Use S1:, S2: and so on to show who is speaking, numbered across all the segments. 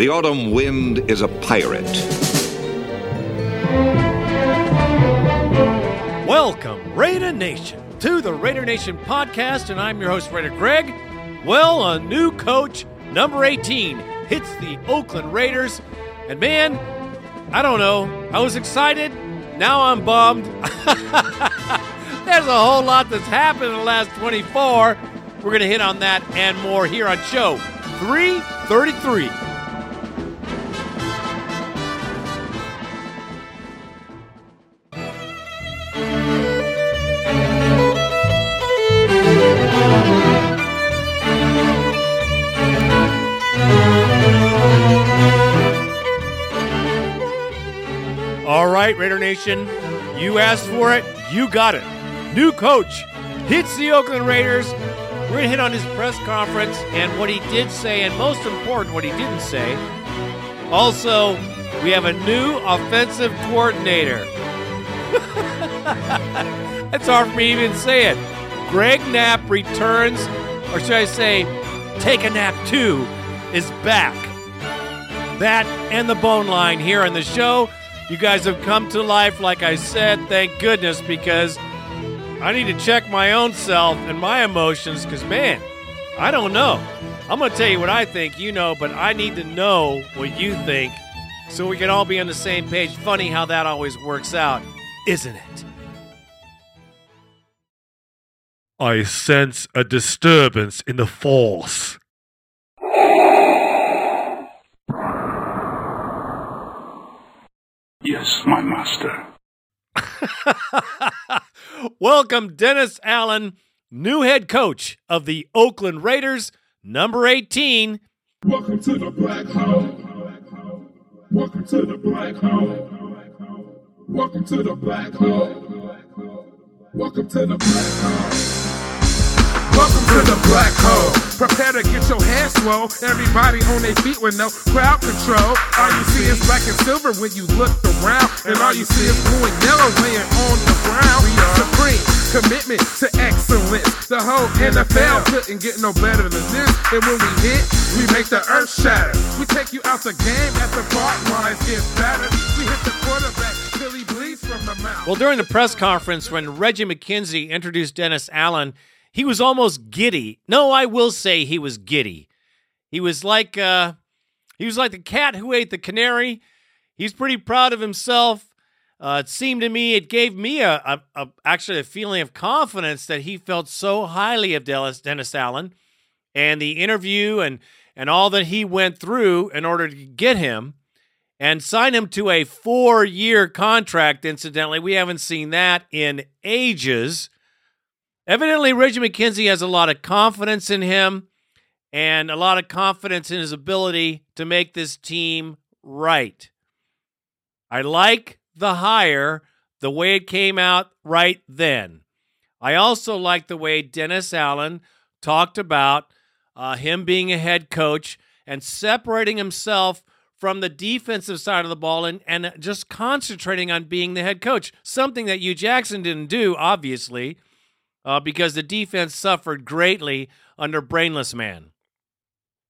S1: The autumn wind is a pirate.
S2: Welcome, Raider Nation, to the Raider Nation podcast, and I'm your host, Raider Greg. Well, a new coach, number 18, hits the Oakland Raiders, and man, I don't know, I was excited, now I'm bummed. There's a whole lot that's happened in the last 24. We're going to hit on that and more here on show 333. Nation, you asked for it, you got it. New coach hits the Oakland Raiders. We're going to hit on his press conference and what he did say, and most important, what he didn't say. Also, we have a new offensive coordinator. That's hard for me to even say it. Greg Knapp returns, or should I say, take a nap too, is back. That and the bone line here on the show. You guys have come to life, like I said. Thank goodness, because I need to check my own self and my emotions, because, man, I don't know. I'm going to tell you what I think, you know, but I need to know what you think so we can all be on the same page. Funny how that always works out, isn't it? I sense a disturbance in the force.
S3: Yes, my master.
S2: Welcome, Dennis Allen, new head coach of the Oakland Raiders, number 18.
S3: Welcome to the black hole. Welcome to the black hole. Welcome to the black hole. Welcome to the black hole. Welcome to the black hole. Prepare to get your hair swole. Everybody on their feet with no crowd control. All you see is black and silver when you look around. And all you see is blue and yellow laying on the ground. We are supreme commitment to excellence. The whole NFL couldn't get no better than this. And when we hit, we make the earth shatter. We take you out the game as the fault lines get better. We hit the quarterback till he bleeds from the mouth.
S2: Well, during the press conference, when Reggie McKenzie introduced Dennis Allen, he was almost giddy. No, I will say he was giddy. He was like uh, he was like the cat who ate the canary. He's pretty proud of himself. Uh, it seemed to me, it gave me a, a, a, actually a feeling of confidence that he felt so highly of Dennis, Dennis Allen, and the interview and and all that he went through in order to get him and sign him to a four year contract. Incidentally, we haven't seen that in ages. Evidently, Reggie McKenzie has a lot of confidence in him and a lot of confidence in his ability to make this team right. I like the hire, the way it came out right then. I also like the way Dennis Allen talked about uh, him being a head coach and separating himself from the defensive side of the ball and, and just concentrating on being the head coach, something that Hue Jackson didn't do, obviously uh, because the defense suffered greatly under Brainless Man.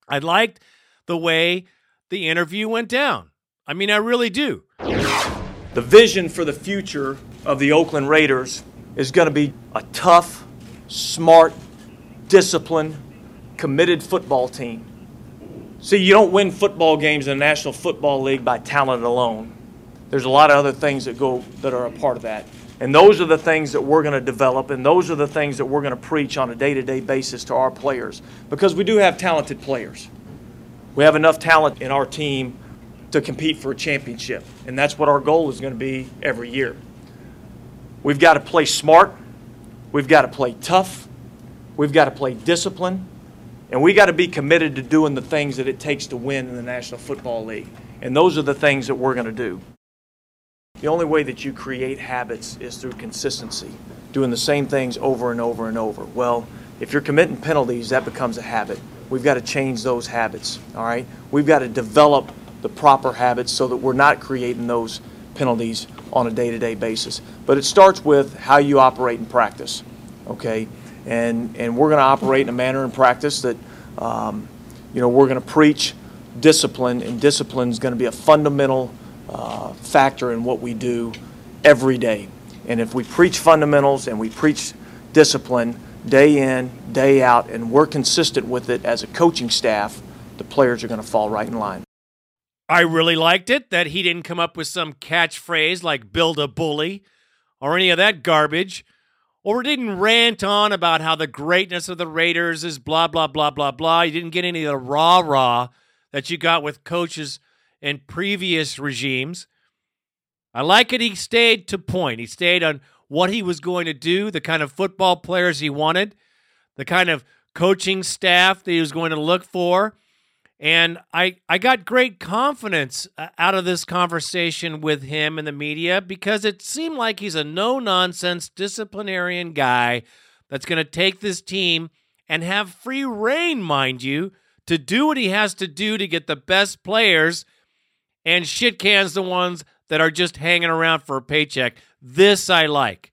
S2: I liked the way the interview went down. I mean, I really do.
S4: The vision for the future of the Oakland Raiders is going to be a tough, smart, disciplined, committed football team. See, you don't win football games in the National Football League by talent alone. There's a lot of other things that go that are a part of that. And those are the things that we're going to develop, and those are the things that we're going to preach on a day to day basis to our players. Because we do have talented players. We have enough talent in our team to compete for a championship. And that's what our goal is going to be every year. We've got to play smart, we've got to play tough, we've got to play discipline, and we got to be committed to doing the things that it takes to win in the National Football League. And those are the things that we're going to do. The only way that you create habits is through consistency, doing the same things over and over and over. Well, if you're committing penalties, that becomes a habit. We've got to change those habits, all right? We've got to develop the proper habits so that we're not creating those penalties on a day to day basis. But it starts with how you operate in practice, okay? And, and we're going to operate in a manner in practice that, um, you know, we're going to preach discipline, and discipline is going to be a fundamental uh, factor in what we do every day. And if we preach fundamentals and we preach discipline day in, day out, and we're consistent with it as a coaching staff, the players are going to fall right in line.
S2: I really liked it that he didn't come up with some catchphrase like build a bully or any of that garbage, or didn't rant on about how the greatness of the Raiders is blah, blah, blah, blah, blah. He didn't get any of the rah rah that you got with coaches in previous regimes. I like it. He stayed to point. He stayed on what he was going to do, the kind of football players he wanted, the kind of coaching staff that he was going to look for. And I, I got great confidence uh, out of this conversation with him in the media because it seemed like he's a no nonsense disciplinarian guy that's going to take this team and have free reign, mind you, to do what he has to do to get the best players and shit cans the ones that are just hanging around for a paycheck. This I like.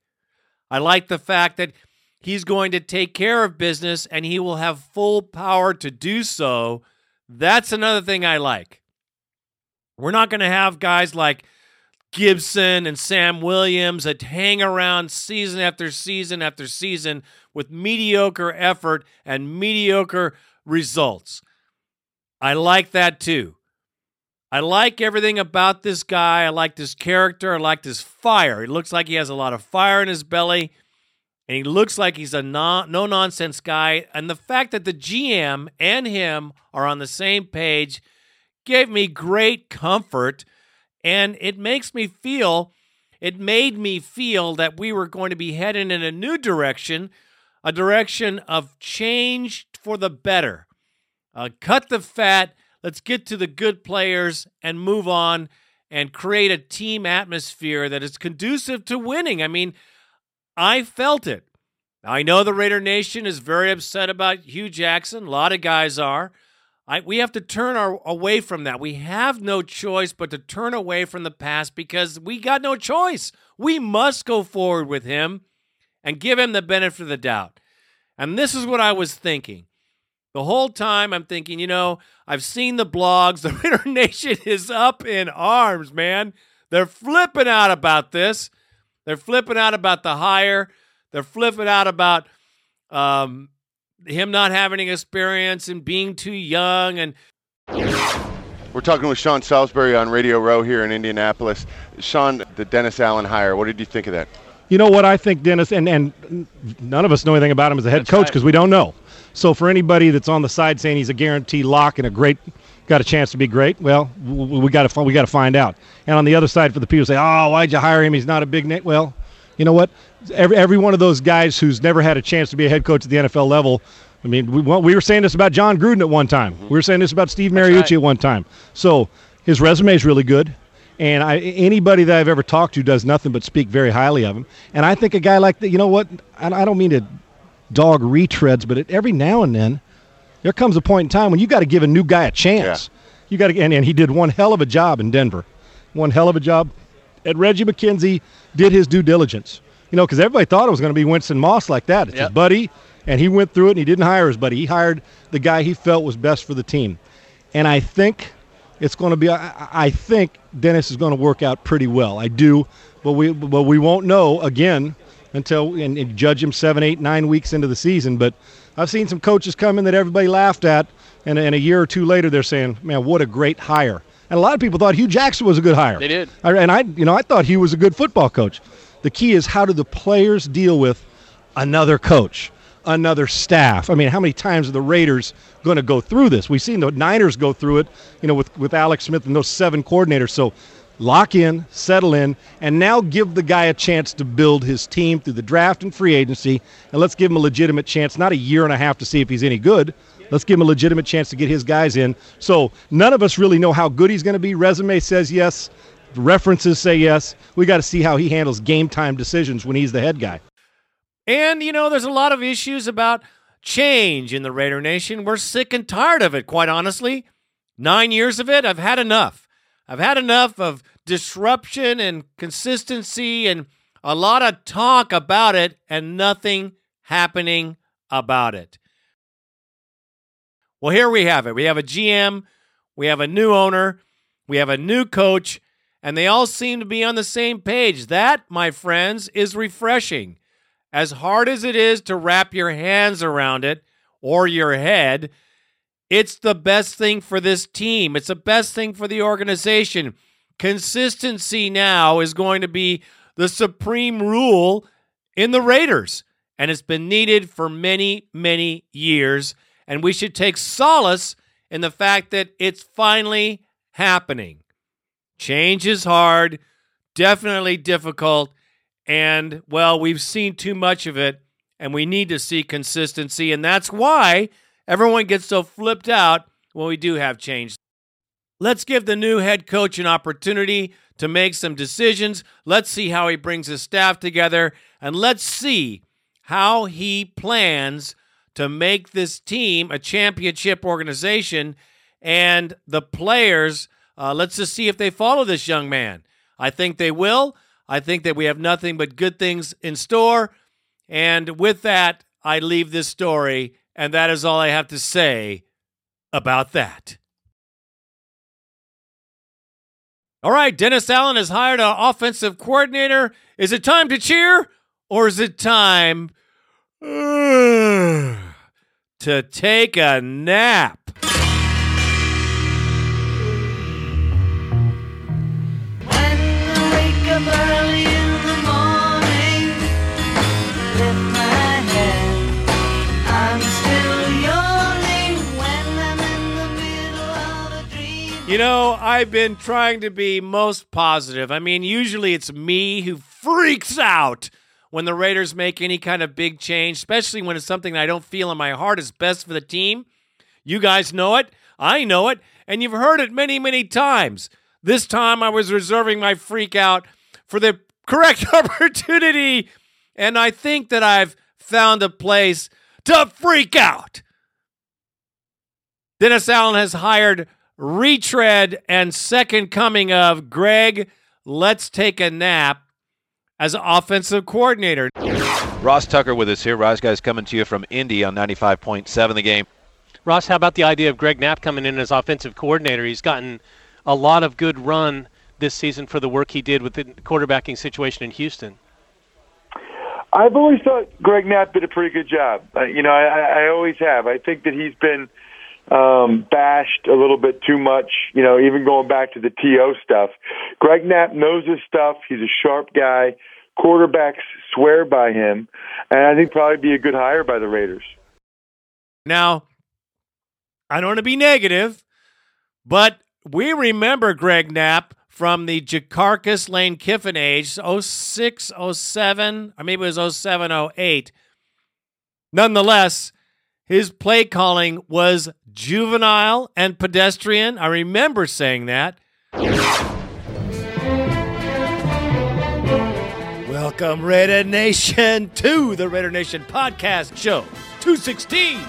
S2: I like the fact that he's going to take care of business and he will have full power to do so that's another thing I like. We're not going to have guys like Gibson and Sam Williams that hang around season after season after season with mediocre effort and mediocre results. I like that too. I like everything about this guy. I like his character. I like his fire. He looks like he has a lot of fire in his belly and he looks like he's a non, no nonsense guy. And the fact that the GM and him are on the same page gave me great comfort. And it makes me feel, it made me feel that we were going to be heading in a new direction, a direction of change for the better. Uh, cut the fat. Let's get to the good players and move on and create a team atmosphere that is conducive to winning. I mean, I felt it. I know the Raider Nation is very upset about Hue Jackson. A lot of guys are. I, we have to turn our, away from that. We have no choice but to turn away from the past because we got no choice. We must go forward with him and give him the benefit of the doubt. And this is what I was thinking. The whole time I'm thinking, you know, I've seen the blogs. The Raider Nation is up in arms, man. They're flipping out about this. They're flipping out about the hire. They're flipping out about um, him not having experience and being too young. And
S5: we're talking with Sean Salisbury on Radio Row here in Indianapolis. Sean, the Dennis Allen hire. What did you think of that?
S6: You know what I think, Dennis, and, and none of us know anything about him as a head that's coach because right. we don't know. So for anybody that's on the side saying he's a guaranteed lock and a great got a chance to be great? Well, we got to we got to find out. And on the other side, for the people say, "Oh, why'd you hire him? He's not a big name." Well, you know what? Every every one of those guys who's never had a chance to be a head coach at the NFL level. I mean, we, we were saying this about Jon Gruden at one time. Mm-hmm. We were saying this about Steve Mariucci right. at one time. So his resume is really good. And I, anybody that I've ever talked to does nothing but speak very highly of him. And I think a guy like that, you know what? I, I don't mean to dog retreads, but every now and then there comes a point in time when you got to give a new guy a chance. Yeah. You got to, and, and he did one hell of a job in Denver, one hell of a job. And Reggie McKenzie did his due diligence, you know, because everybody thought it was going to be Winston Moss like that. It's yep. his buddy, and he went through it, and he didn't hire his buddy. He hired the guy he felt was best for the team, and I think it's going to be. I, I think Dennis is going to work out pretty well. I do, but we but we won't know again until and, and judge him seven, eight, nine weeks into the season. But I've seen some coaches come in that everybody laughed at and, and a year or two later they're saying, "Man, what a great hire!" And a lot of people thought Hue Jackson was a good hire.
S2: They did,
S6: and I, you know, I thought he was a good football coach. The key is how do the players deal with another coach, another staff? I mean, how many times are the Raiders going to go through this? We've seen the Niners go through it, you know, with with Alex Smith and those seven coordinators. So lock in, settle in, and now give the guy a chance to build his team through the draft and free agency. And let's give him a legitimate chance, not a year and a half to see if he's any good. Let's give him a legitimate chance to get his guys in. So none of us really know how good he's going to be. Resume says yes. References say yes. We got to see how he handles game time decisions when he's the head guy.
S2: And, you know, there's a lot of issues about change in the Raider Nation. We're sick and tired of it, quite honestly. Nine years of it, I've had enough. I've had enough of disruption and consistency and a lot of talk about it and nothing happening about it. Well, here we have it. We have a GM We have a new owner. We have a new coach. And they all seem to be on the same page. That, my friends, is refreshing. As hard as it is to wrap your hands around it or your head, it's the best thing for this team. It's the best thing for the organization. Consistency now is going to be the supreme rule in the Raiders, and it's been needed for many, many years. And we should take solace in the fact that it's finally happening. Change is hard, definitely difficult, and well, we've seen too much of it, and we need to see consistency. And that's why everyone gets so flipped out when we do have change. Let's give the new head coach an opportunity to make some decisions. Let's see how he brings his staff together, and let's see how he plans to make this team a championship organization and the players. Uh, let's just see if they follow this young man. I think they will. I think that we have nothing but good things in store. And with that, I leave this story, and that is all I have to say about that. All right, Dennis Allen has hired an offensive coordinator. Is it time to cheer or is it time uh, to take a nap? You know, I've been trying to be most positive. I mean, usually it's me who freaks out when the Raiders make any kind of big change, especially when it's something that I don't feel in my heart is best for the team. You guys know it. I know it. And you've heard it many, many times. This time I was reserving my freak out for the correct opportunity. And I think that I've found a place to freak out. Dennis Allen has hired retread and second coming of Greg Let's Take a Nap as offensive coordinator.
S7: Ross Tucker with us here. Ross guys coming to you from Indy on 95.7 the game.
S8: Ross, how about the idea of Greg Knapp coming in as offensive coordinator? He's gotten a lot of good run this season for the work he did with the quarterbacking situation in Houston.
S9: I've always thought Greg Knapp did a pretty good job. Uh, you know, I, I always have. I think that he's been um, bashed a little bit too much. You know, even going back to the TO stuff. Greg Knapp knows his stuff. He's a sharp guy. Quarterbacks swear by him, and I think probably be a good hire by the Raiders.
S2: Now, I don't want to be negative, but we remember Greg Knapp from the Jamarcus Lane Kiffin age, 06, 07, or maybe it was 07, 08. Nonetheless, his play calling was juvenile and pedestrian. I remember saying that. Welcome, Raider Nation, to the Raider Nation Podcast Show 216.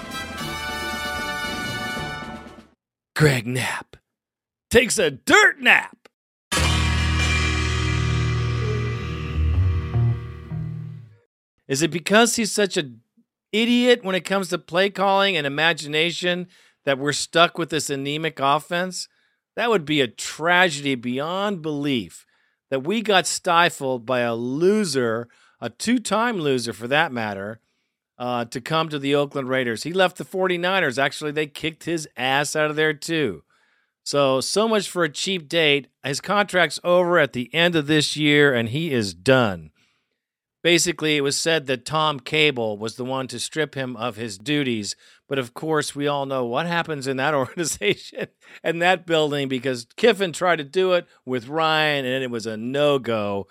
S2: Greg Knapp takes a dirt nap. Is it because he's such an idiot when it comes to play calling and imagination that we're stuck with this anemic offense? That would be a tragedy beyond belief that we got stifled by a loser, a two time loser for that matter, uh, to come to the Oakland Raiders. He left the 49ers. Actually, they kicked his ass out of there too. So, so much for a cheap date. His contract's over at the end of this year, and he is done. Basically, it was said that Tom Cable was the one to strip him of his duties. But of course, we all know what happens in that organization and that building because Kiffin tried to do it with Ryan and it was a no go.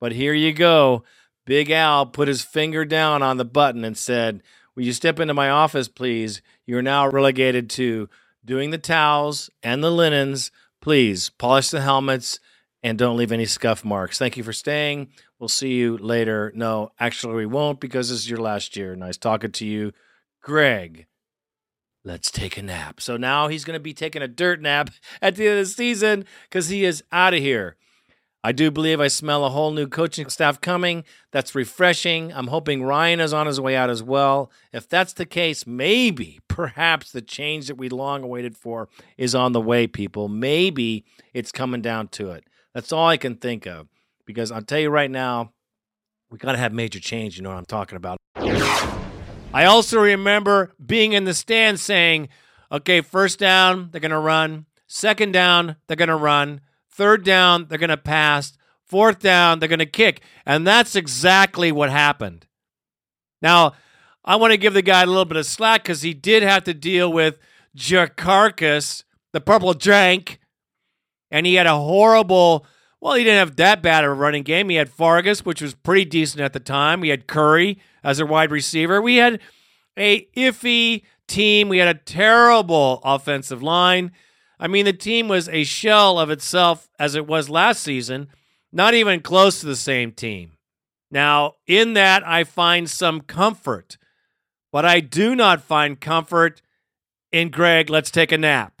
S2: But here you go. Big Al put his finger down on the button and said, Will you step into my office, please? You're now relegated to doing the towels and the linens. Please polish the helmets and don't leave any scuff marks. Thank you for staying. We'll see you later. No, actually, we won't because this is your last year. Nice talking to you, Greg. Let's take a nap. So now he's going to be taking a dirt nap at the end of the season because he is out of here. I do believe I smell a whole new coaching staff coming. That's refreshing. I'm hoping Ryan is on his way out as well. If that's the case, maybe, perhaps the change that we long awaited for is on the way, people. Maybe it's coming down to it. That's all I can think of. Because I'll tell you right now, we got to have major change. You know what I'm talking about. I also remember being in the stand saying, okay, first down, they're going to run. Second down, they're going to run. Third down, they're going to pass. Fourth down, they're going to kick. And that's exactly what happened. Now, I want to give the guy a little bit of slack because he did have to deal with Jamarcus, the purple drank, and he had a horrible. Well, he didn't have that bad of a running game. He had Fargas, which was pretty decent at the time. He had Curry as a wide receiver. We had a iffy team. We had a terrible offensive line. I mean, the team was a shell of itself as it was last season, not even close to the same team. Now, in that, I find some comfort, but I do not find comfort in Greg, let's take a nap.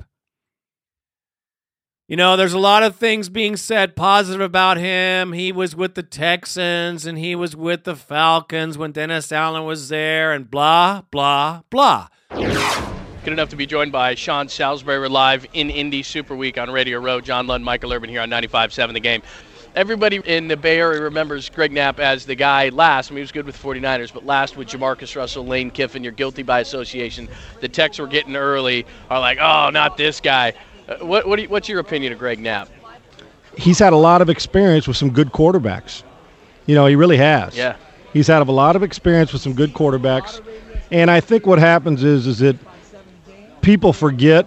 S2: You know, there's a lot of things being said positive about him. He was with the Texans and he was with the Falcons when Dennis Allen was there, and blah, blah, blah.
S10: Good enough to be joined by Sean Salisbury. We're live in Indy Super Week on Radio Row. John Lund, Michael Urban here on 95.7 The Game. Everybody in the Bay Area remembers Greg Knapp as the guy last. I mean, he was good with 49ers, but last with Jamarcus Russell, Lane Kiffin, you're guilty by association. The texts were getting early are like, oh, not this guy. Uh, what, what do you, what's your opinion of Greg Knapp?
S6: He's had a lot of experience with some good quarterbacks. You know, he really has.
S10: Yeah.
S6: He's had a lot of experience with some good quarterbacks. And I think what happens is is that people forget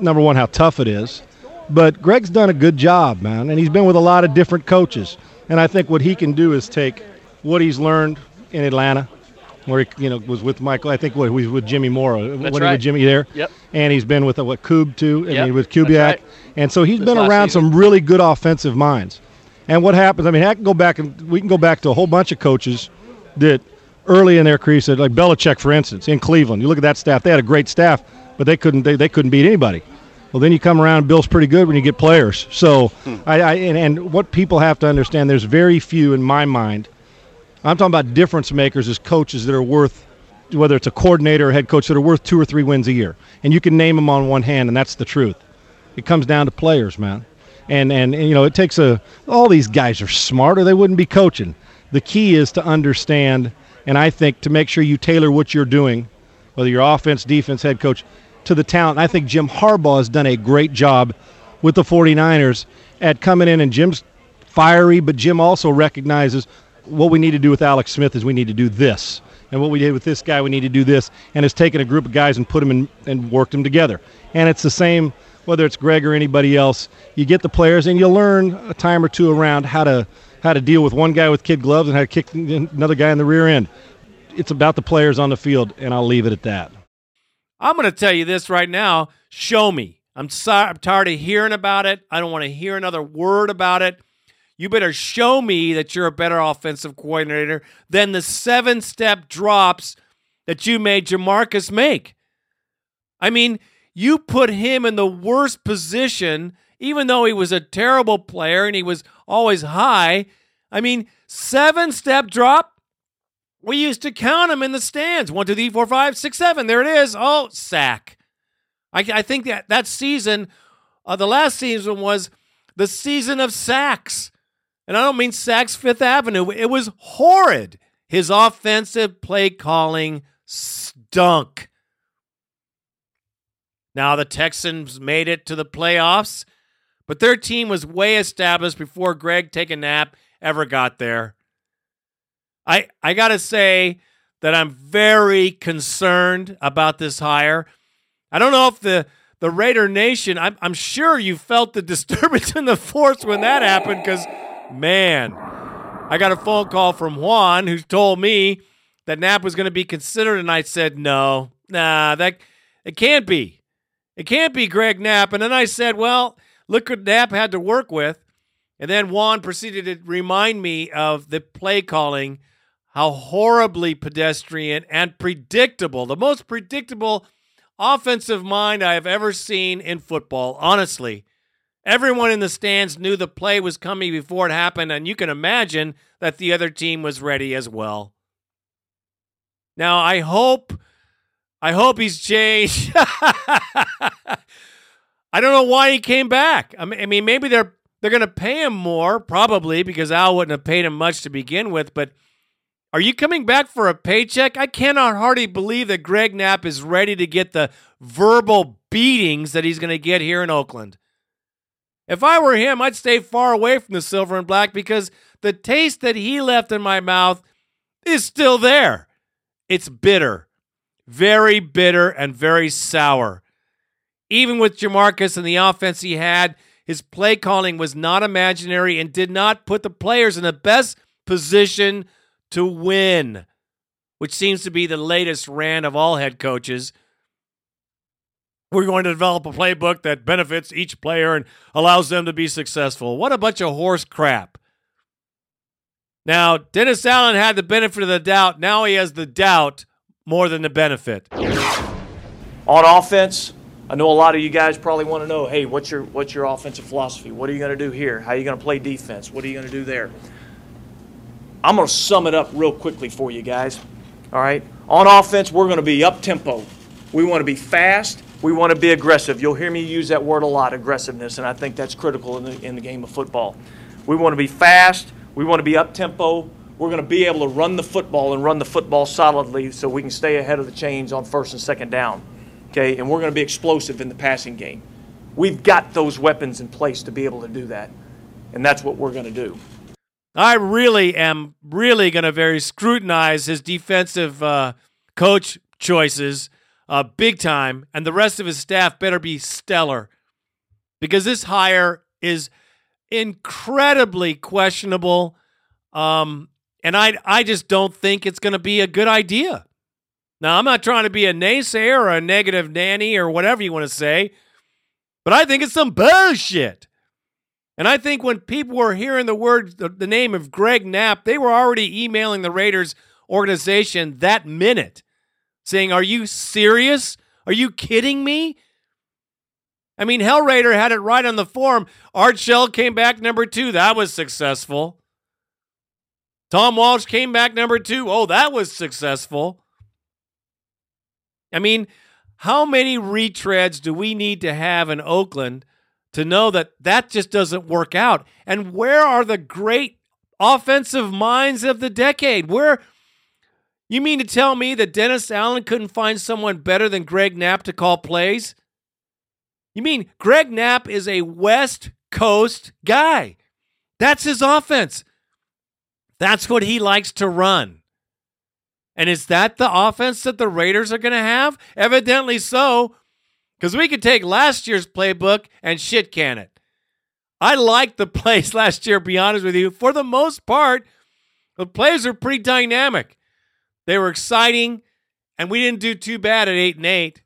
S6: number one how tough it is. But Greg's done a good job, man, and he's been with a lot of different coaches. And I think what he can do is take what he's learned in Atlanta, where he you know was with Michael. I think what he was with Jimmy Mora.
S10: That's
S6: he
S10: right.
S6: with Jimmy there.
S10: Yep.
S6: And he's been with uh, what Koob too. I
S10: Yep,
S6: mean with Kubiak.
S10: right.
S6: And so he's
S10: This
S6: been around
S10: season.
S6: some really good offensive minds. And what happens? I mean, I can go back and we can go back to a whole bunch of coaches that early in their career said, like Belichick, for instance, in Cleveland. You look at that staff; they had a great staff, but they couldn't they, they couldn't beat anybody. Well, then you come around, Bill's pretty good when you get players. So, I, I and, and what people have to understand, there's very few in my mind. I'm talking about difference makers as coaches that are worth, whether it's a coordinator or head coach, that are worth two or three wins a year, and you can name them on one hand, and that's the truth. It comes down to players, man. And, and and you know it takes a all these guys are smart or they wouldn't be coaching. The key is to understand and I think to make sure you tailor what you're doing, whether you're offense, defense, head coach, to the talent. And I think Jim Harbaugh has done a great job with the 49ers at coming in and Jim's fiery, but Jim also recognizes what we need to do with Alex Smith is we need to do this. And what we did with this guy, we need to do this. And it's taken a group of guys and put them in and worked them together. And it's the same whether it's Greg or anybody else. You get the players and you learn a time or two around how to how to deal with one guy with kid gloves and how to kick another guy in the rear end. It's about the players on the field, and I'll leave it at that.
S2: I'm going to tell you this right now. Show me. I'm sorry. I'm tired of hearing about it. I don't want to hear another word about it. You better show me that you're a better offensive coordinator than the seven step drops that you made Jamarcus make. I mean, you put him in the worst position, even though he was a terrible player and he was always high. I mean, seven step drop. We used to count them in the stands. One, two, three, four, five, six, seven. There it is. Oh, sack. I, I think that that season, uh, the last season was the season of sacks. And I don't mean Saks Fifth Avenue. It was horrid. His offensive play calling stunk. Now the Texans made it to the playoffs, but their team was way established before Greg Take a Nap ever got there. I I got to say that I'm very concerned about this hire. I don't know if the the Raider Nation. I'm I'm sure you felt the disturbance in the force when that happened because man, I got a phone call from Juan who told me that Knapp was going to be considered, and I said no, nah, that it can't be. It can't be Greg Knapp. And then I said, well, look what Knapp had to work with. And then Juan proceeded to remind me of the play calling, how horribly pedestrian and predictable, the most predictable offensive mind I have ever seen in football, honestly. Everyone in the stands knew the play was coming before it happened, and you can imagine that the other team was ready as well. Now, I hope I hope he's changed. I don't know why he came back. I mean, maybe they're they're going to pay him more, probably because Al wouldn't have paid him much to begin with. But are you coming back for a paycheck? I cannot hardly believe that Greg Knapp is ready to get the verbal beatings that he's going to get here in Oakland. If I were him, I'd stay far away from the silver and black because the taste that he left in my mouth is still there. It's bitter, very bitter, and very sour. Even with Jamarcus and the offense he had, his play calling was not imaginary and did not put the players in the best position to win, which seems to be the latest rant of all head coaches. We're going to develop a playbook that benefits each player and allows them to be successful. What a bunch of horse crap. Now, Dennis Allen had the benefit of the doubt. Now he has the doubt more than the benefit.
S4: On offense, I know a lot of you guys probably want to know, hey, what's your what's your offensive philosophy? What are you going to do here? How are you going to play defense? What are you going to do there? I'm going to sum it up real quickly for you guys. All right? On offense, we're going to be up tempo. We want to be fast. We want to be aggressive. You'll hear me use that word a lot, aggressiveness, and I think that's critical in the, in the game of football. We want to be fast. We want to be up tempo. We're going to be able to run the football and run the football solidly so we can stay ahead of the chains on first and second down. Okay, and we're going to be explosive in the passing game. We've got those weapons in place to be able to do that, and that's what we're going to do.
S2: I really am really going to very scrutinize his defensive uh, coach choices uh, big time, and the rest of his staff better be stellar because this hire is incredibly questionable. Um, and I, I just don't think it's going to be a good idea. Now, I'm not trying to be a naysayer or a negative nanny or whatever you want to say, but I think it's some bullshit. And I think when people were hearing the word, the, the name of Greg Knapp, they were already emailing the Raiders organization that minute saying, Are you serious? Are you kidding me? I mean, Hell Raider had it right on the form. Art Shell came back number two. That was successful. Tom Walsh came back number two. Oh, that was successful. I mean, how many retreads do we need to have in Oakland to know that that just doesn't work out? And where are the great offensive minds of the decade? Where you mean to tell me that Dennis Allen couldn't find someone better than Greg Knapp to call plays? You mean Greg Knapp is a West Coast guy? That's his offense. That's what he likes to run. And is that the offense that the Raiders are going to have? Evidently so, because we could take last year's playbook and shit can it. I liked the plays last year, be honest with you. For the most part, the plays are pretty dynamic. They were exciting, and we didn't do too bad at 8 and 8.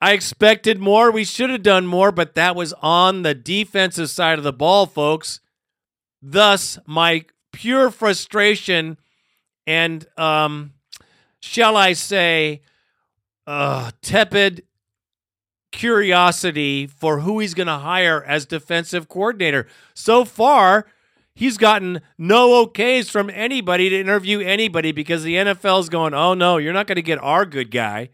S2: I expected more. We should have done more, but that was on the defensive side of the ball, folks. Thus, my pure frustration and, um, shall I say, uh, tepid curiosity for who he's going to hire as defensive coordinator. So far, he's gotten no okays from anybody to interview anybody because the NFL's going, oh no, you're not going to get our good guy.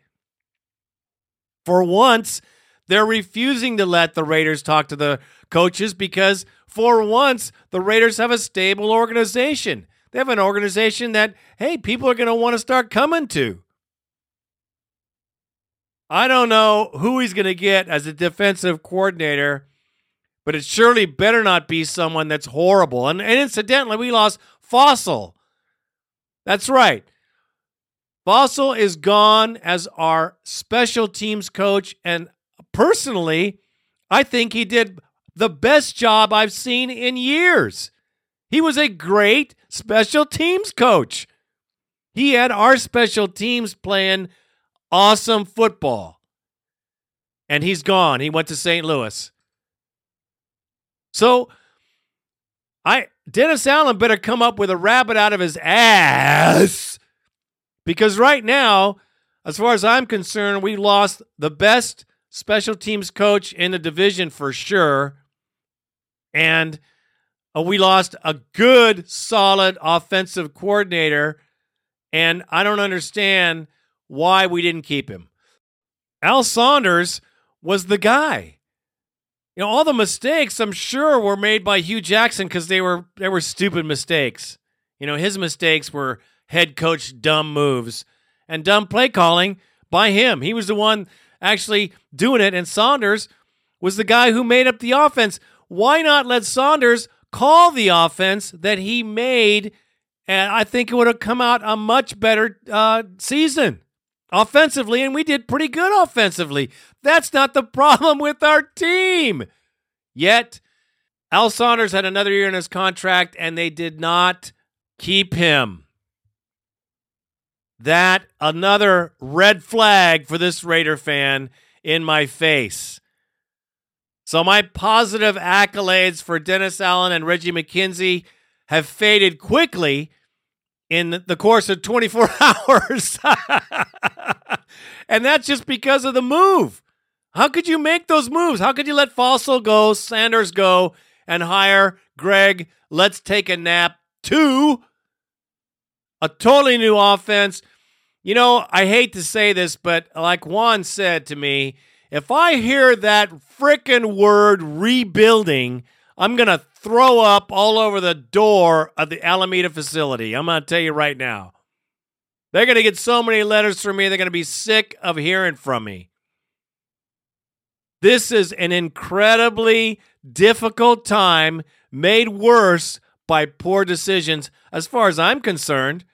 S2: For once, they're refusing to let the Raiders talk to the coaches because for once, the Raiders have a stable organization. They have an organization that, hey, people are going to want to start coming to. I don't know who he's going to get as a defensive coordinator, but it surely better not be someone that's horrible. And, and incidentally, we lost Fassel. That's right. Fassel is gone as our special teams coach. And personally, I think he did the best job I've seen in years. He was a great special teams coach. He had our special teams playing awesome football. And he's gone. He went to St. Louis. So I Dennis Allen better come up with a rabbit out of his ass because right now, as far as I'm concerned, we lost the best special teams coach in the division for sure. And uh, we lost a good, solid offensive coordinator. And I don't understand why we didn't keep him. Al Saunders was the guy. You know, all the mistakes I'm sure were made by Hue Jackson because they were they were stupid mistakes. You know, his mistakes were head coach dumb moves and dumb play calling by him. He was the one actually doing it, and Saunders was the guy who made up the offense. Why not let Saunders call the offense that he made? And I think it would have come out a much better uh, season offensively, and we did pretty good offensively. That's not the problem with our team. Yet, Al Saunders had another year in his contract, and they did not keep him. That another red flag for this Raider fan in my face. So my positive accolades for Dennis Allen and Reggie McKenzie have faded quickly in the course of 24 hours. and that's just because of the move. How could you make those moves? How could you let Fassel go, Saunders go, and hire Greg? Let's take a nap. to a totally new offense. You know, I hate to say this, but like Juan said to me, if I hear that frickin' word rebuilding, I'm going to throw up all over the door of the Alameda facility. I'm going to tell you right now. They're going to get so many letters from me, they're going to be sick of hearing from me. This is an incredibly difficult time made worse by poor decisions, as far as I'm concerned.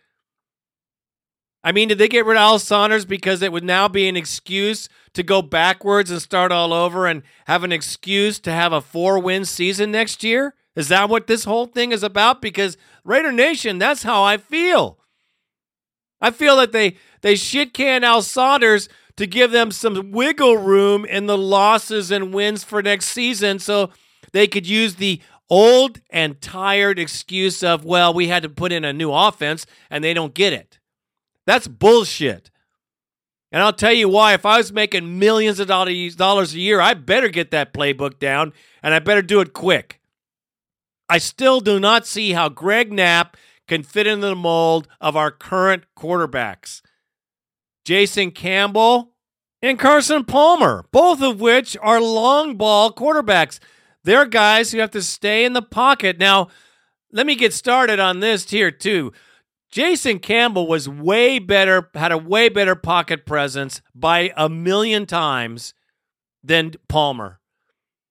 S2: I mean, did they get rid of Al Saunders because it would now be an excuse to go backwards and start all over and have an excuse to have a four win season next year? Is that what this whole thing is about? Because Raider Nation, that's how I feel. I feel that they they shit can Al Saunders to give them some wiggle room in the losses and wins for next season so they could use the old and tired excuse of, well, we had to put in a new offense and they don't get it. That's bullshit. And I'll tell you why. If I was making millions of dollars a year, I better get that playbook down and I better do it quick. I still do not see how Greg Knapp can fit in the mold of our current quarterbacks. Jason Campbell and Carson Palmer, both of which are long ball quarterbacks. They're guys who have to stay in the pocket. Now, let me get started on this here, too. Jason Campbell was way better, had a way better pocket presence by a million times than Palmer.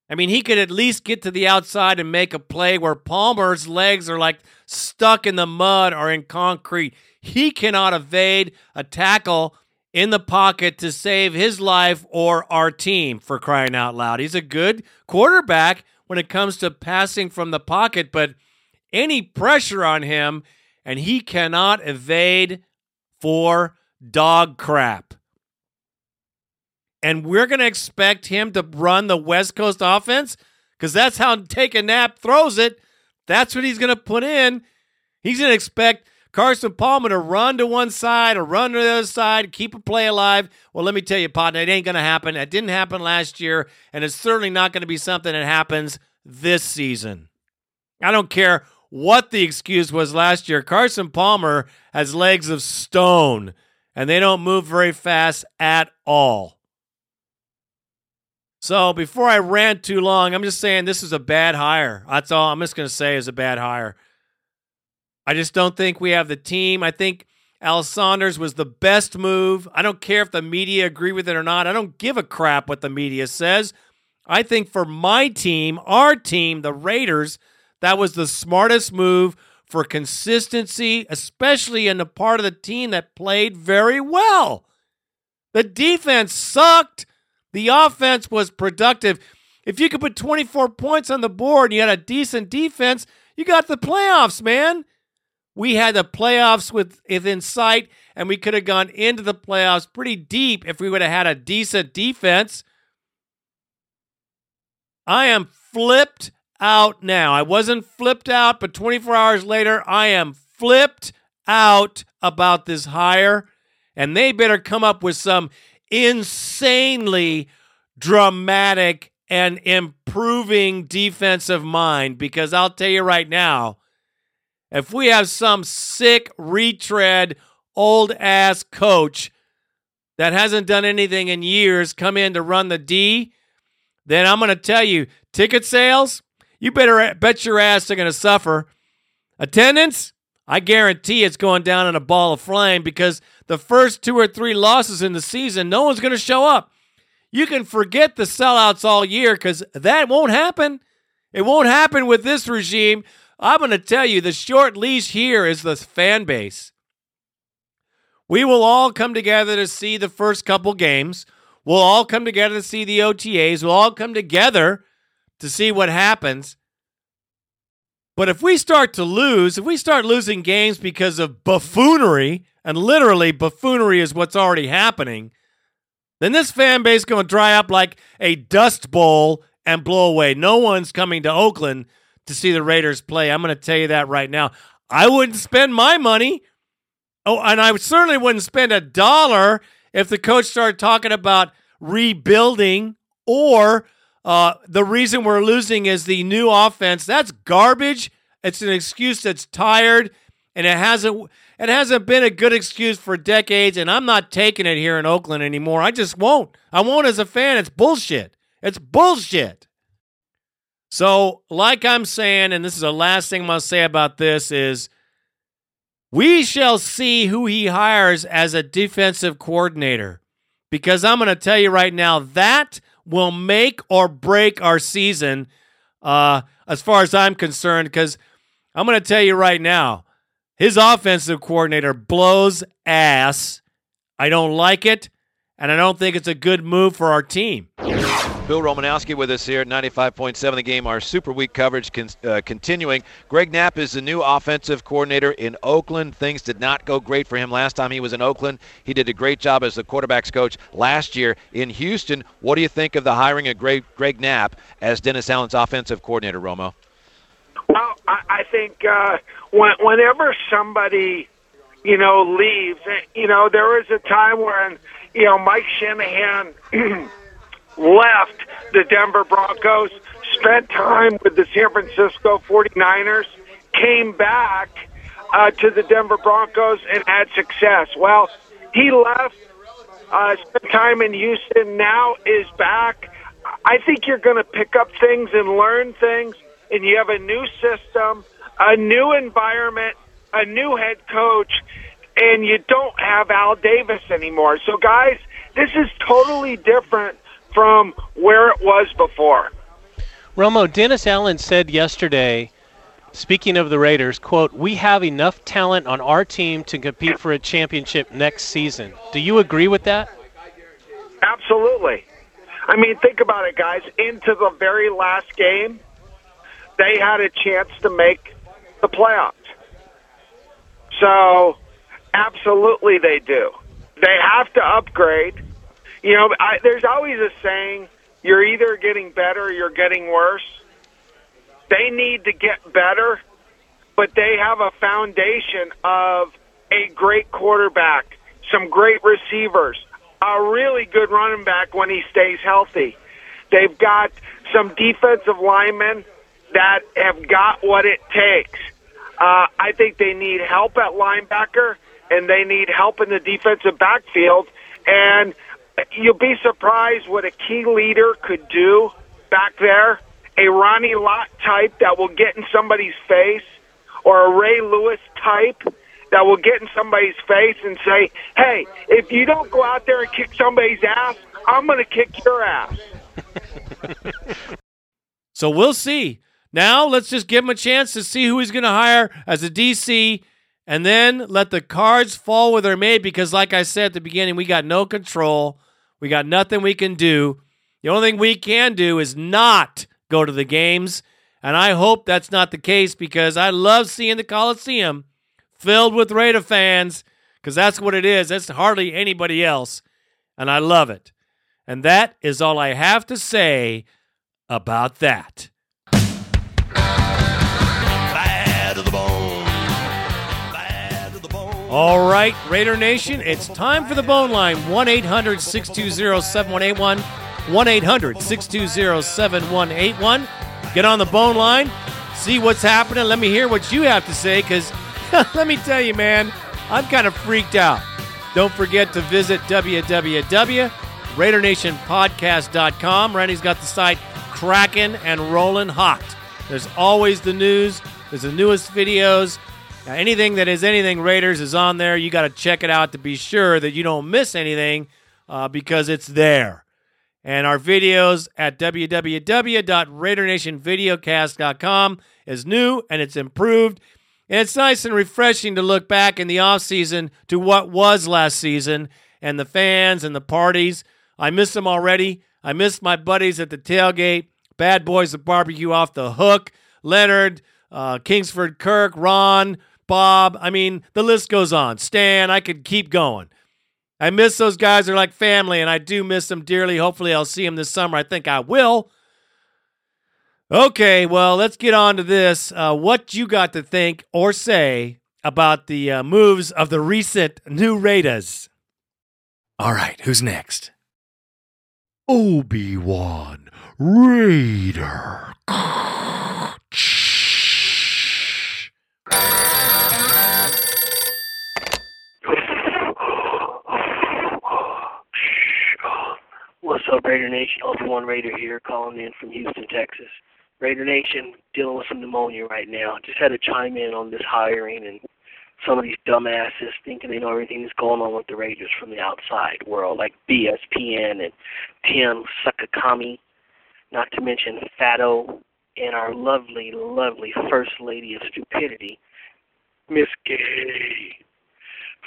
S2: I mean, he could at least get to the outside and make a play where Palmer's legs are like stuck in the mud or in concrete. He cannot evade a tackle in the pocket to save his life or our team for crying out loud. He's a good quarterback when it comes to passing from the pocket, but any pressure on him and he cannot evade for dog crap. And we're going to expect him to run the West Coast offense because that's how Take a Nap throws it. That's what he's going to put in. He's going to expect Carson Palmer to run to one side or run to the other side, keep a play alive. Well, let me tell you, partner, it ain't going to happen. It didn't happen last year, and it's certainly not going to be something that happens this season. I don't care what the excuse was last year. Carson Palmer has legs of stone, and they don't move very fast at all. So before I rant too long, I'm just saying this is a bad hire. That's all I'm just going to say is a bad hire. I just don't think we have the team. I think Al Saunders was the best move. I don't care if the media agree with it or not. I don't give a crap what the media says. I think for my team, our team, the Raiders, that was the smartest move for consistency, especially in the part of the team that played very well. The defense sucked. The offense was productive. If you could put 24 points on the board and you had a decent defense, you got the playoffs, man. We had the playoffs with within sight, and we could have gone into the playoffs pretty deep if we would have had a decent defense. I am flipped out now. I wasn't flipped out, but 24 hours later, I am flipped out about this hire. And they better come up with some insanely dramatic and improving defensive mind because I'll tell you right now, if we have some sick retread old ass coach, that hasn't done anything in years come in to run the D, then I'm going to tell you ticket sales, you better bet your ass they're going to suffer. Attendance, I guarantee it's going down in a ball of flame because the first two or three losses in the season, no one's going to show up. You can forget the sellouts all year because that won't happen. It won't happen with this regime. I'm going to tell you the short leash here is the fan base. We will all come together to see the first couple games. We'll all come together to see the OTAs. We'll all come together to see what happens. But if we start to lose, if we start losing games because of buffoonery, and literally buffoonery is what's already happening, then this fan base is going to dry up like a dust bowl and blow away. No one's coming to Oakland to see the Raiders play. I'm going to tell you that right now. I wouldn't spend my money. Oh, and I certainly wouldn't spend a dollar if the coach started talking about rebuilding or uh, the reason we're losing is the new offense. That's garbage. It's an excuse that's tired, and it hasn't it hasn't been a good excuse for decades. And I'm not taking it here in Oakland anymore. I just won't. I won't as a fan. It's bullshit. It's bullshit. So, like I'm saying, and this is the last thing I'm gonna say about this is we shall see who he hires as a defensive coordinator. Because I'm going to tell you right now, that will make or break our season uh, as far as I'm concerned. Because I'm going to tell you right now, his offensive coordinator blows ass. I don't like it, and I don't think it's a good move for our team.
S7: Bill Romanowski with us here at 95.7 The Game. Our Super Week coverage con- uh, continuing. Greg Knapp is the new offensive coordinator in Oakland. Things did not go great for him last time he was in Oakland. He did a great job as the quarterbacks coach last year in Houston. What do you think of the hiring of Greg, Greg Knapp as Dennis Allen's offensive coordinator, Romo?
S11: Well, I, I think uh, when, whenever somebody, you know, leaves, eh, you know, there was a time when, you know, Mike Shanahan left the Denver Broncos, spent time with the San Francisco 49ers, came back uh, to the Denver Broncos and had success. Well, he left, uh, spent time in Houston, now is back. I think you're going to pick up things and learn things, and you have a new system, a new environment, a new head coach, and you don't have Al Davis anymore. So, guys, this is totally different from where it was before.
S8: Romo, Dennis Allen said yesterday, speaking of the Raiders, quote, "We have enough talent on our team to compete for a championship next season." Do you agree with that?
S11: Absolutely. I mean, think about it, guys. Into the very last game, they had a chance to make the playoffs. So, absolutely, they do. They have to upgrade. You know, I, there's always a saying: you're either getting better or you're getting worse. They need to get better, but they have a foundation of a great quarterback, some great receivers, a really good running back when he stays healthy. They've got some defensive linemen that have got what it takes. Uh, I think they need help at linebacker and they need help in the defensive backfield. And you'll be surprised what a key leader could do back there. A Ronnie Lott type that will get in somebody's face, or a Ray Lewis type that will get in somebody's face and say, "Hey, if you don't go out there and kick somebody's ass, I'm going to kick your ass."
S2: So we'll see. Now let's just give him a chance to see who he's going to hire as a DC and then let the cards fall where they're made because, like I said at the beginning, we got no control. We got nothing we can do. The only thing we can do is not go to the games. And I hope that's not the case because I love seeing the Coliseum filled with Raider fans because that's what it is. That's hardly anybody else. And I love it. And that is all I have to say about that. All right, Raider Nation, it's time for the bone line 1 800 620 7181. 1 800 620 7181. Get on the bone line, see what's happening. Let me hear what you have to say because let me tell you, man, I'm kind of freaked out. Don't forget to visit www.RaiderNationPodcast.com. Randy's got the site cracking and rolling hot. There's always the news, there's the newest videos. Now, anything that is anything Raiders is on there. You got to check it out to be sure that you don't miss anything uh, because it's there. And our videos at www.RaiderNationVideocast.com is new and it's improved. And it's nice and refreshing to look back in the offseason to what was last season and the fans and the parties. I miss them already. I miss my buddies at the tailgate, Bad Boys of Barbecue off the hook, Leonard, uh, Kingsford Kirk, Ron, Bob. I mean, the list goes on. Stan, I could keep going. I miss those guys. They're like family, and I do miss them dearly. Hopefully, I'll see them this summer. I think I will. Okay, well, let's get on to this. Uh, what you got to think or say about the uh, moves of the recent new Raiders? All right, who's next?
S12: Obi Wan Raider.
S13: What's up, Raider Nation? Obi-Wan Raider here, calling in from Houston, Texas. Raider Nation, dealing with some pneumonia right now. Just had to chime in on this hiring and some of these dumbasses thinking they know everything that's going on with the Raiders from the outside world, like BSPN and Tim Kawakami, not to mention Fatto and our lovely, lovely First Lady of Stupidity, Miss Gay.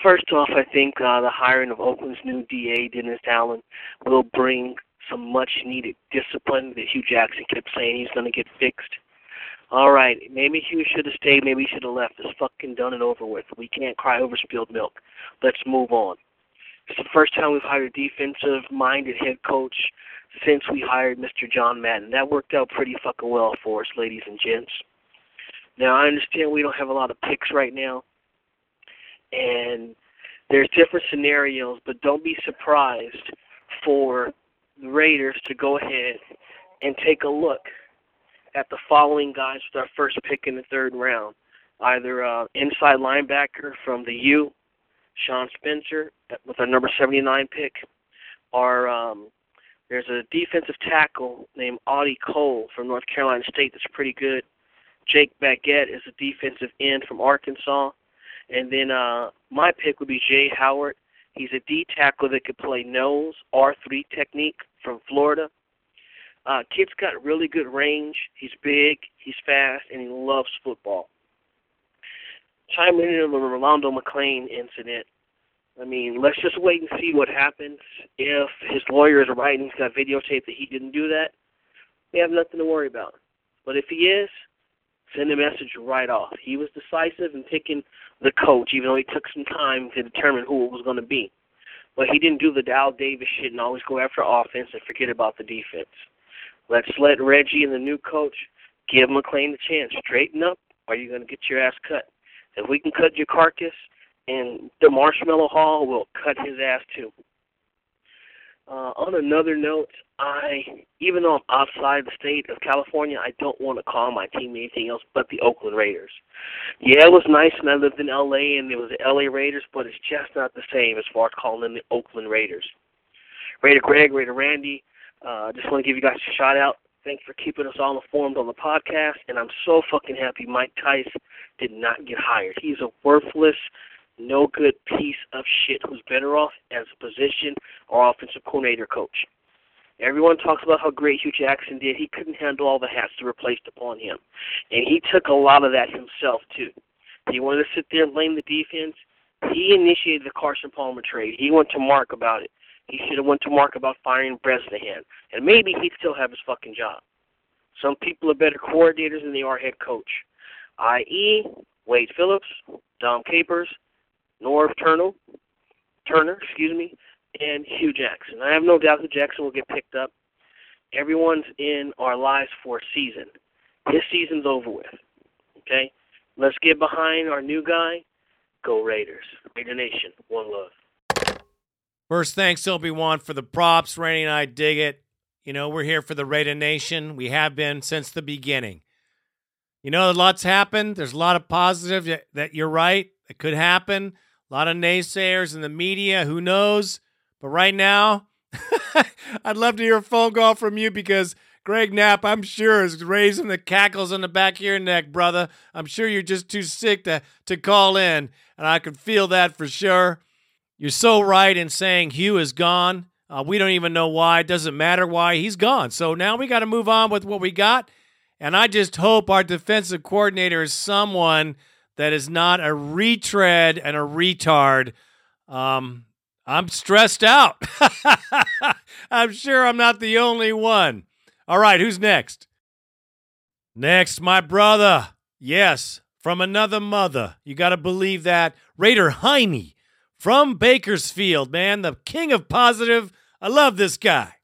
S13: First off, I think uh, the hiring of Oakland's new DA, Dennis Allen, will bring some much needed discipline that Hue Jackson kept saying he's going to get fixed. All right, maybe Hue should have stayed, maybe he should have left. It's fucking done and over with. We can't cry over spilled milk. Let's move on. It's the first time we've hired a defensive minded head coach since we hired Mr. John Madden. That worked out pretty fucking well for us, ladies and gents. Now, I understand we don't have a lot of picks right now, and there's different scenarios, but don't be surprised for the Raiders to go ahead and take a look at the following guys with our first pick in the third round. Either uh, inside linebacker from the U, Sean Spencer, with our number 79 pick, or um, there's a defensive tackle named Audie Cole from North Carolina State that's pretty good. Jake Bequette is a defensive end from Arkansas. And then uh, my pick would be Jaye Howard. He's a D tackle that could play nose R3 technique from Florida. Uh, kid's got really good range. He's big, he's fast, and he loves football. Chiming in on the Rolando McClain incident. I mean, let's just wait and see what happens. If his lawyer is right and he's got videotape that he didn't do that, we have nothing to worry about. But if he is, send a message right off. He was decisive in picking the coach, even though he took some time to determine who it was going to be. But he didn't do the Dow Davis shit and always go after offense and forget about the defense. Let's let Reggie and the new coach give McClain the chance. Straighten up, or you're going to get your ass cut. If we can cut your carcass and the Marshmallow Hall will cut his ass too. Uh, on another note, I, even though I'm outside the state of California, I don't want to call my team anything else but the Oakland Raiders. Yeah, it was nice when I lived in LA and it was the LA Raiders, but it's just not the same as far as calling them the Oakland Raiders. Raider Greg, Raider Randy, uh, just want to give you guys a shout out. Thanks for keeping us all informed on the podcast, and I'm so fucking happy Mike Tice did not get hired. He's a worthless, no good piece of shit who's better off as a position or offensive coordinator coach. Everyone talks about how great Hue Jackson did. He couldn't handle all the hats that were placed upon him. And he took a lot of that himself, too. He wanted to sit there and blame the defense. He initiated the Carson Palmer trade. He went to Mark about it. He should have went to Mark about firing Bresnahan. And maybe he'd still have his fucking job. Some people are better coordinators than they are head coach, i.e., Wade Phillips, Dom Capers, Norv Turner, Turner, excuse me, and Hue Jackson. I have no doubt that Jackson will get picked up. Everyone's in our lives for a season. His season's over with. Okay? Let's get behind our new guy. Go Raiders. Raider Nation. One love.
S2: First, thanks, Obi Wan, for the props. Randy and I dig it. You know, we're here for the Raider Nation. We have been since the beginning. You know, a lot's happened. There's a lot of positive that, that you're right. It could happen. A lot of naysayers in the media. Who knows? But right now, I'd love to hear a phone call from you because Greg Knapp, I'm sure, is raising the cackles on the back of your neck, brother. I'm sure you're just too sick to, to call in, and I can feel that for sure. You're so right in saying Hue is gone. Uh, we don't even know why. It doesn't matter why. He's gone. So now we got to move on with what we got. And I just hope our defensive coordinator is someone that is not a retread and a retard. Um, I'm stressed out. I'm sure I'm not the only one. All right, who's next? Next, my brother. Yes, from another mother. You got to believe that. Raider Heine from Bakersfield, man, the king of positive. I love this guy.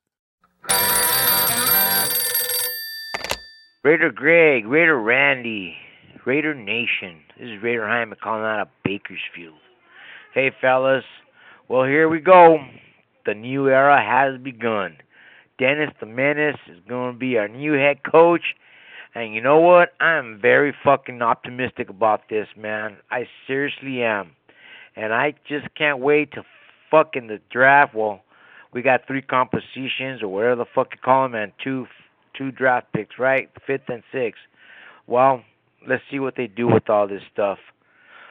S14: Raider Greg, Raider Randy, Raider Nation. This is Raider Hyman calling out of Bakersfield. Hey, fellas. Well, here we go. The new era has begun. Dennis the Menace is going to be our new head coach. And you know what? I'm very fucking optimistic about this, man. I seriously am. And I just can't wait to fucking the draft. Well, we got three compositions or whatever the fuck you call them, and two two draft picks, right? Fifth and sixth. Well, let's see what they do with all this stuff.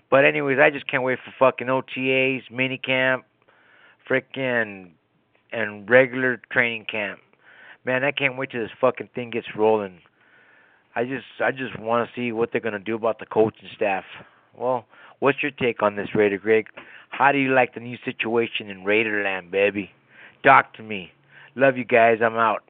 S14: But anyways, I just can't wait for fucking OTAs, mini camp, frickin' and regular training camp. Man, I can't wait till this fucking thing gets rolling. I just I just want to see what they're gonna do about the coaching staff. Well, what's your take on this, Raider Greg? How do you like the new situation in Raiderland, baby? Talk to me. Love you guys. I'm out.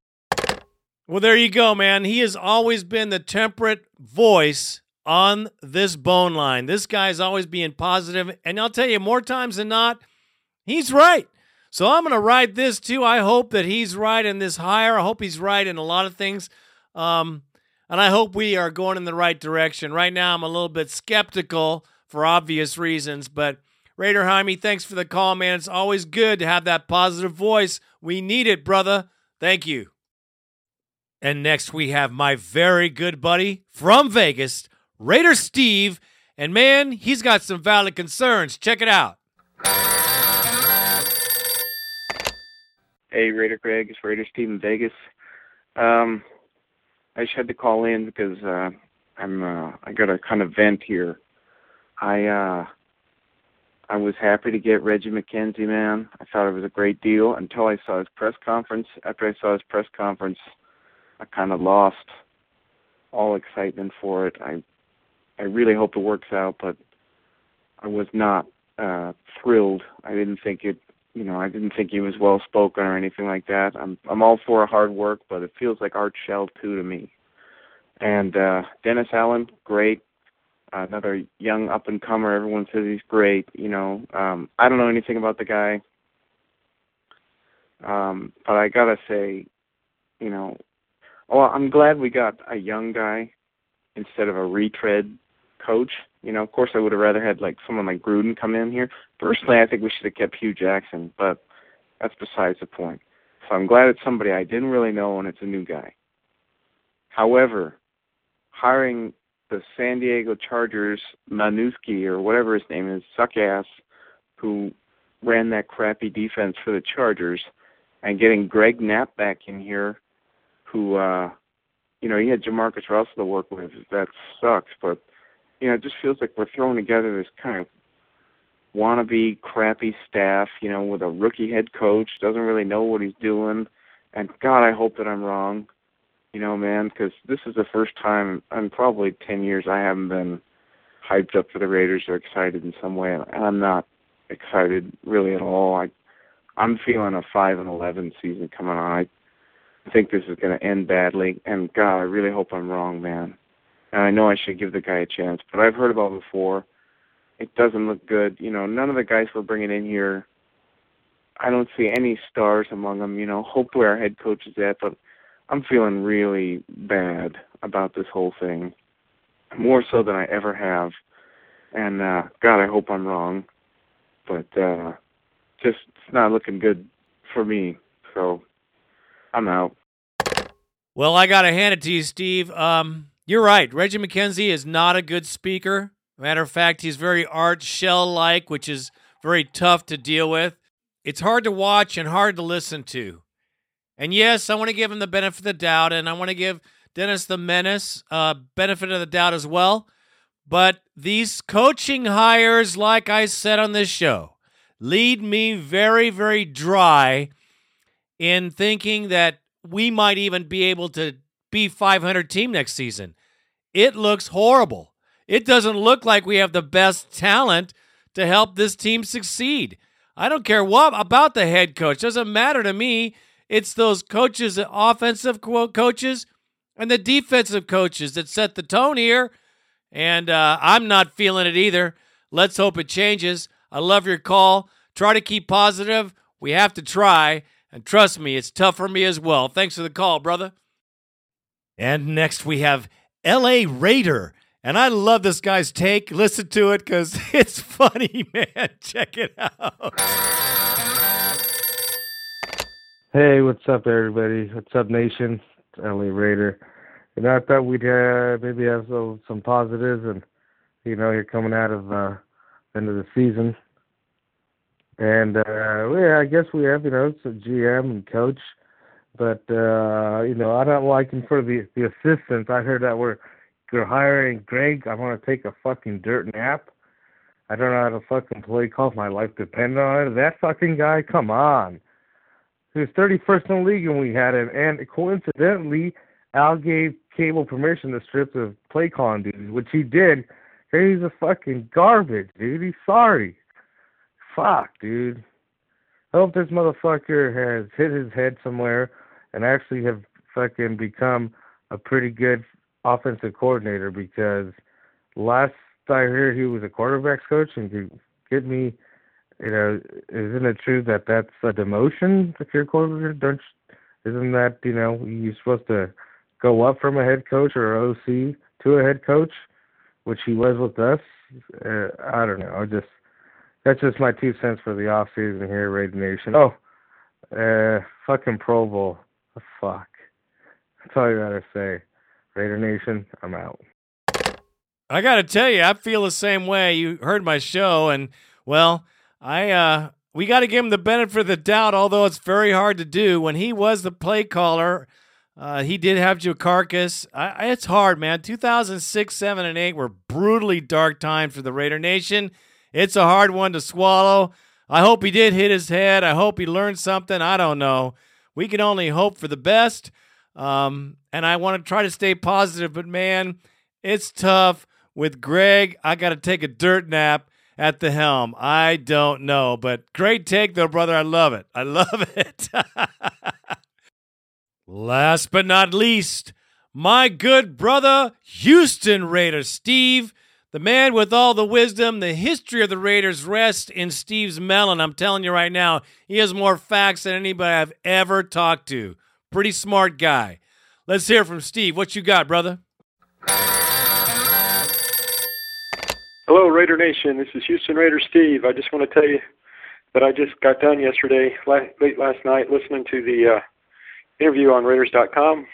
S2: Well, there you go, man. He has always been the temperate voice on this bone line. This guy's always being positive, and I'll tell you, more times than not, he's right. So I'm going to ride this too. I hope that he's right in this hire. I hope he's right in a lot of things. Um, and I hope we are going in the right direction. Right now, I'm a little bit skeptical for obvious reasons, but Raider Jaime, thanks for the call, man. It's always good to have that positive voice. We need it, brother. Thank you. And next, we have my very good buddy from Vegas, Raider Steve. And man, he's got some valid concerns. Check it out.
S15: Hey, Raider Greg, it's Raider Steve in Vegas. Um, I just had to call in because uh, I'm uh, I got to kind of vent here. I uh, I was happy to get Reggie McKenzie, man. I thought it was a great deal until I saw his press conference. After I saw his press conference, I kind of lost all excitement for it. I I really hope it works out, but I was not uh thrilled. I didn't think it you know, I didn't think he was well spoken or anything like that. I'm I'm all for hard work, but it feels like Art Shell too to me. And uh Dennis Allen, great. Another young up and comer. Everyone says he's great. You know, um, I don't know anything about the guy, um, but I gotta say, you know, well, I'm glad we got a young guy instead of a retread coach. You know, of course, I would have rather had like someone like Gruden come in here. Personally, I think we should have kept Hue Jackson, but that's besides the point. So I'm glad it's somebody I didn't really know and it's a new guy. However, hiring the San Diego Chargers Manusky or whatever his name is, suck ass, who ran that crappy defense for the Chargers, and getting Greg Knapp back in here, who uh you know, he had Jamarcus Russell to work with. That sucks, but you know, it just feels like we're throwing together this kind of wannabe crappy staff, you know, with a rookie head coach, doesn't really know what he's doing. And God, I hope that I'm wrong, you know, man, because this is the first time in probably 10 years I haven't been hyped up for the Raiders or excited in some way. And I'm not excited really at all. I, I'm feeling a 5 and 11 season coming on. I, I think this is going to end badly. And God, I really hope I'm wrong, man. And I know I should give the guy a chance, but I've heard about before. It doesn't look good. You know, none of the guys we're bringing in here, I don't see any stars among them. You know, hope where our head coach is at, but I'm feeling really bad about this whole thing, more so than I ever have. And uh God, I hope I'm wrong, but uh just it's not looking good for me. So I'm out.
S2: Well, I got to hand it to you, Steve. Um, you're right. Reggie McKenzie is not a good speaker. Matter of fact, he's very Art Shell like, which is very tough to deal with. It's hard to watch and hard to listen to. And yes, I want to give him the benefit of the doubt, and I want to give Dennis the Menace uh, benefit of the doubt as well. But these coaching hires, like I said on this show, lead me very, very dry in thinking that we might even be able to be 500 team next season. It looks horrible. It doesn't look like we have the best talent to help this team succeed. I don't care what about the head coach. Doesn't matter to me. It's those coaches, the offensive co- coaches and the defensive coaches that set the tone here. And uh, I'm not feeling it either. Let's hope it changes. I love your call. Try to keep positive. We have to try. And trust me, it's tough for me as well. Thanks for the call, brother. And next we have LA Raider. And I love this guy's take. Listen to it because it's funny, man. Check it out.
S16: Hey, what's up, everybody? What's up, nation? It's LA Raider. You know, I thought we'd uh, maybe have some, some positives, and you know, you're coming out of uh, the end of the season, and uh, yeah, I guess we have you know it's a GM and coach, but uh, you know, I don't like him for the the assistants. I heard that we're we're hiring Greg. I want to take a fucking dirt nap. I don't know how to fucking play golf. My life depends on it. That fucking guy, come on. He was 31st in the league and we had him, and coincidentally, Al gave Cable permission to strip the play calling duties, which he did. He's a fucking garbage, dude. He's sorry. Fuck, dude. I hope this motherfucker has hit his head somewhere and actually have fucking become a pretty good offensive coordinator because last I heard he was a quarterbacks coach and could get me you know, isn't it true that that's a demotion if you're a coordinator? Don't you, isn't that you know you're supposed to go up from a head coach or OC to a head coach, which he was with us? Uh, I don't know. I just that's just my two cents for the off season here, Raider Nation. Oh, uh, fucking Pro Bowl. Fuck. That's all you gotta say. Raider Nation, I'm out.
S2: I got to tell you, I feel the same way. You heard my show, and well, I uh, we got to give him the benefit of the doubt, although it's very hard to do. When he was the play caller, uh, he did have I, I, it's hard, man. 2006, 7, and 8 were brutally dark times for the Raider Nation. It's a hard one to swallow. I hope he did hit his head. I hope he learned something. I don't know. We can only hope for the best. Um, and I want to try to stay positive, but man, it's tough with Greg. I got to take a dirt nap at the helm. I don't know, but great take though, brother. I love it. I love it. Last but not least, my good brother, Houston Raider Steve, the man with all the wisdom, the history of the Raiders rests in Steve's melon. I'm telling you right now, he has more facts than anybody I've ever talked to. Pretty smart guy. Let's hear from Steve. What you got, brother?
S17: Hello, Raider Nation. This is Houston Raider Steve. I just want to tell you that I just got done yesterday, late last night, listening to the uh, interview on Raiders.com,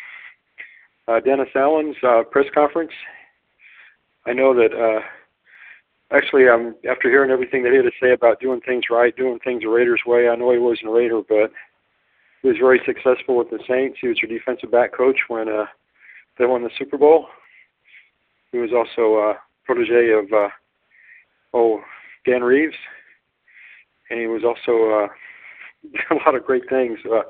S17: uh, Dennis Allen's uh, press conference. I know that uh, actually, um, after hearing everything that he had to say about doing things right, doing things the Raiders' way, I know he wasn't a Raider, but he was very successful with the Saints. He was their defensive back coach when uh, they won the Super Bowl. He was also a protege of uh, oh Dan Reeves, and he was also uh, a lot of great things uh,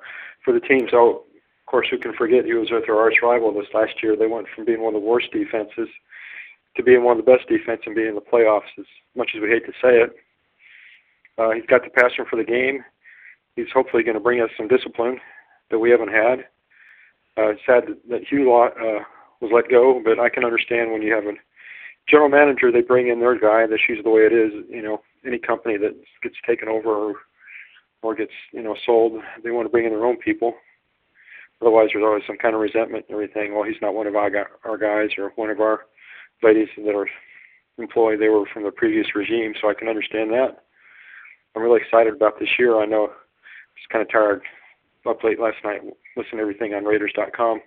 S17: for the team. So of course, who can forget he was with their arch rival this last year? They went from being one of the worst defenses to being one of the best defense and being in the playoffs. As much as we hate to say it, uh, he's got the passion for the game. He's hopefully going to bring us some discipline that we haven't had. Uh, it's sad that, Hue uh, was let go, but I can understand when you have an general manager, they bring in their guy. That's usually the way it is. You know, any company that gets taken over or, or gets you know sold, they want to bring in their own people. Otherwise, there's always some kind of resentment and everything. Well, he's not one of our our guys or one of our ladies that are employed. They were from the previous regime, so I can understand that. I'm really excited about this year. I know I was kind of tired up late last night listening to everything on Raiders.com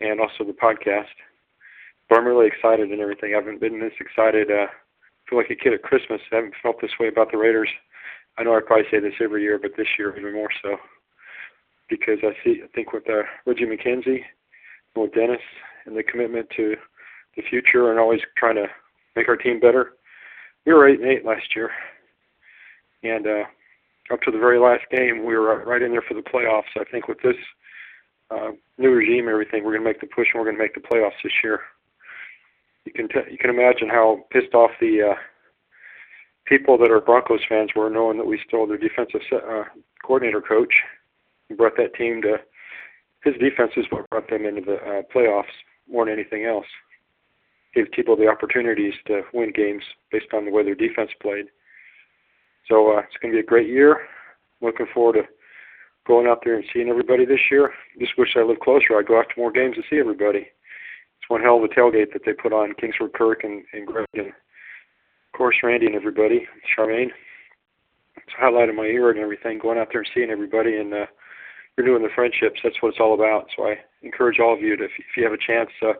S17: and also the podcast but I'm really excited and everything. I haven't been this excited uh, feel like a kid at Christmas. I haven't felt this way about the Raiders. I know I probably say this every year, but this year even more so because I see I think with uh, Reggie McKenzie, with Dennis, and the commitment to the future and always trying to make our team better. We were eight and eight last year, and uh, up to the very last game, we were right in there for the playoffs. I think with this uh, new regime, everything, we're going to make the push, and we're going to make the playoffs this year. You can t- you can imagine how pissed off the uh, people that are Broncos fans were, knowing that we stole their defensive se- uh, coordinator coach and brought that team to his defense is what brought them into the uh, playoffs more than anything else. Gave people the opportunities to win games based on the way their defense played. So uh, it's going to be a great year. Looking forward to going out there and seeing everybody this year. Just wish I lived closer. I'd go out to more games to see everybody. It's one hell of a tailgate that they put on Kingsford Kirk and, and Greg and of course Randy and everybody, Charmaine. It's a highlight of my year and everything, going out there and seeing everybody and uh, renewing the friendships. That's what it's all about. So I encourage all of you to, if, if you have a chance, uh,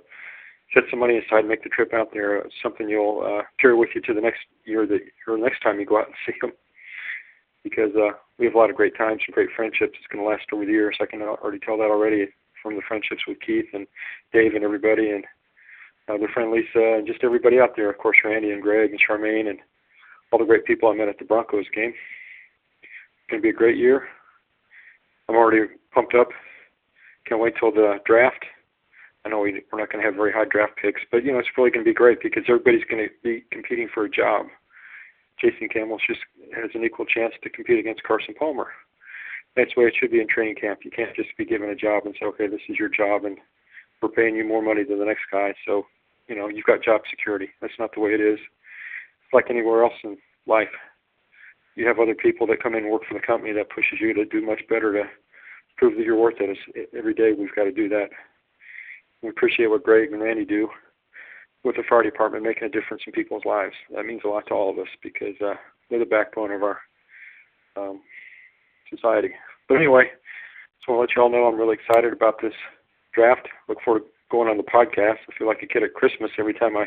S17: set some money aside make the trip out there. It's something you'll uh, carry with you to the next year that or next time you go out and see them. Because uh, we have a lot of great times and great friendships. It's going to last over the years. I can already tell that already from the friendships with Keith and Dave and everybody, and uh, their friend Lisa, and just everybody out there. Of course, Randy and Greg and Charmaine and all the great people I met at the Broncos game. It's going to be a great year. I'm already pumped up. Can't wait till the draft. I know we, we're not going to have very high draft picks, but you know it's really going to be great because everybody's going to be competing for a job. Jason Campbell just has an equal chance to compete against Carson Palmer. That's the way it should be in training camp. You can't just be given a job and say, okay, this is your job, and we're paying you more money than the next guy. So, you know, you've got job security. That's not the way it is. It's like anywhere else in life. You have other people that come in and work for the company that pushes you to do much better to prove that you're worth it. It's, every day we've got to do that. We appreciate what Greg and Randy do with the fire department, making a difference in people's lives. That means a lot to all of us because uh, they're the backbone of our um, society. But anyway, just want to let you all know I'm really excited about this draft. Look forward to going on the podcast. I feel like a kid at Christmas every time I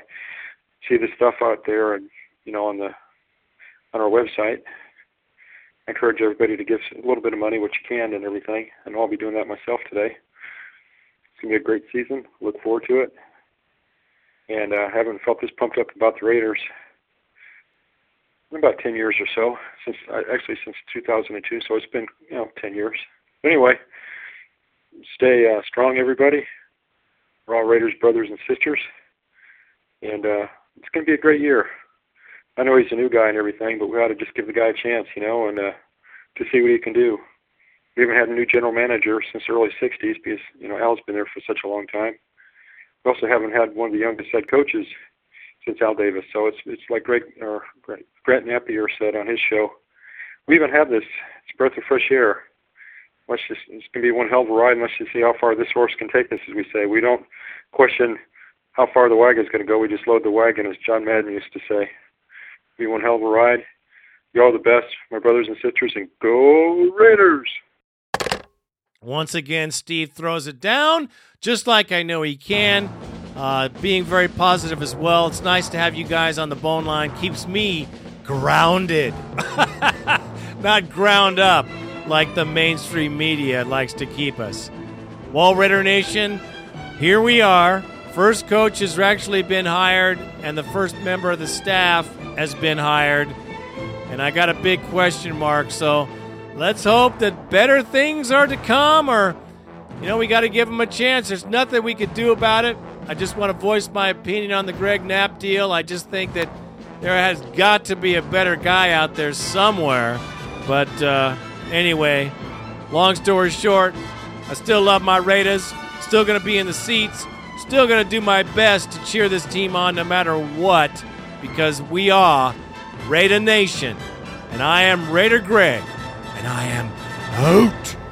S17: see this stuff out there and you know on the on our website. I encourage everybody to give a little bit of money, what you can, and everything. And I'll be doing that myself today. It's gonna be a great season. Look forward to it. And uh, haven't felt this pumped up about the Raiders in about 10 years or so, since uh, actually since 2002. So it's been you know 10 years. Anyway, stay uh, strong, everybody. We're all Raiders brothers and sisters, and uh, it's going to be a great year. I know he's a new guy and everything, but we ought to just give the guy a chance, you know, and uh, to see what he can do. We haven't had a new general manager since the early '60s because you know Al's been there for such a long time. We also haven't had one of the youngest head coaches since Al Davis. So it's it's like Greg or Grant Napear said on his show. We even have this. It's breath of fresh air. Let's just it's gonna be one hell of a ride. Let's just see how far this horse can take us, as we say. We don't question how far the wagon's gonna go. We just load the wagon, as John Madden used to say. Be one hell of a ride. You all the best, my brothers and sisters, and go Raiders!
S2: Once again, Steve throws it down, just like I know he can. Uh, being very positive as well. It's nice to have you guys on the bone line. Keeps me grounded, not ground up like the mainstream media likes to keep us. Wall Raider Nation, here we are. First coach has actually been hired, and the first member of the staff has been hired. And I got a big question mark, so let's hope that better things are to come, or, you know, we got to give them a chance. There's nothing we could do about it. I just want to voice my opinion on the Greg Knapp deal. I just think that there has got to be a better guy out there somewhere. But uh, anyway, long story short, I still love my Raiders. Still to be in the seats. Still to do my best to cheer this team on no matter what because we are Raider Nation. And I am Raider Greg. And I am out.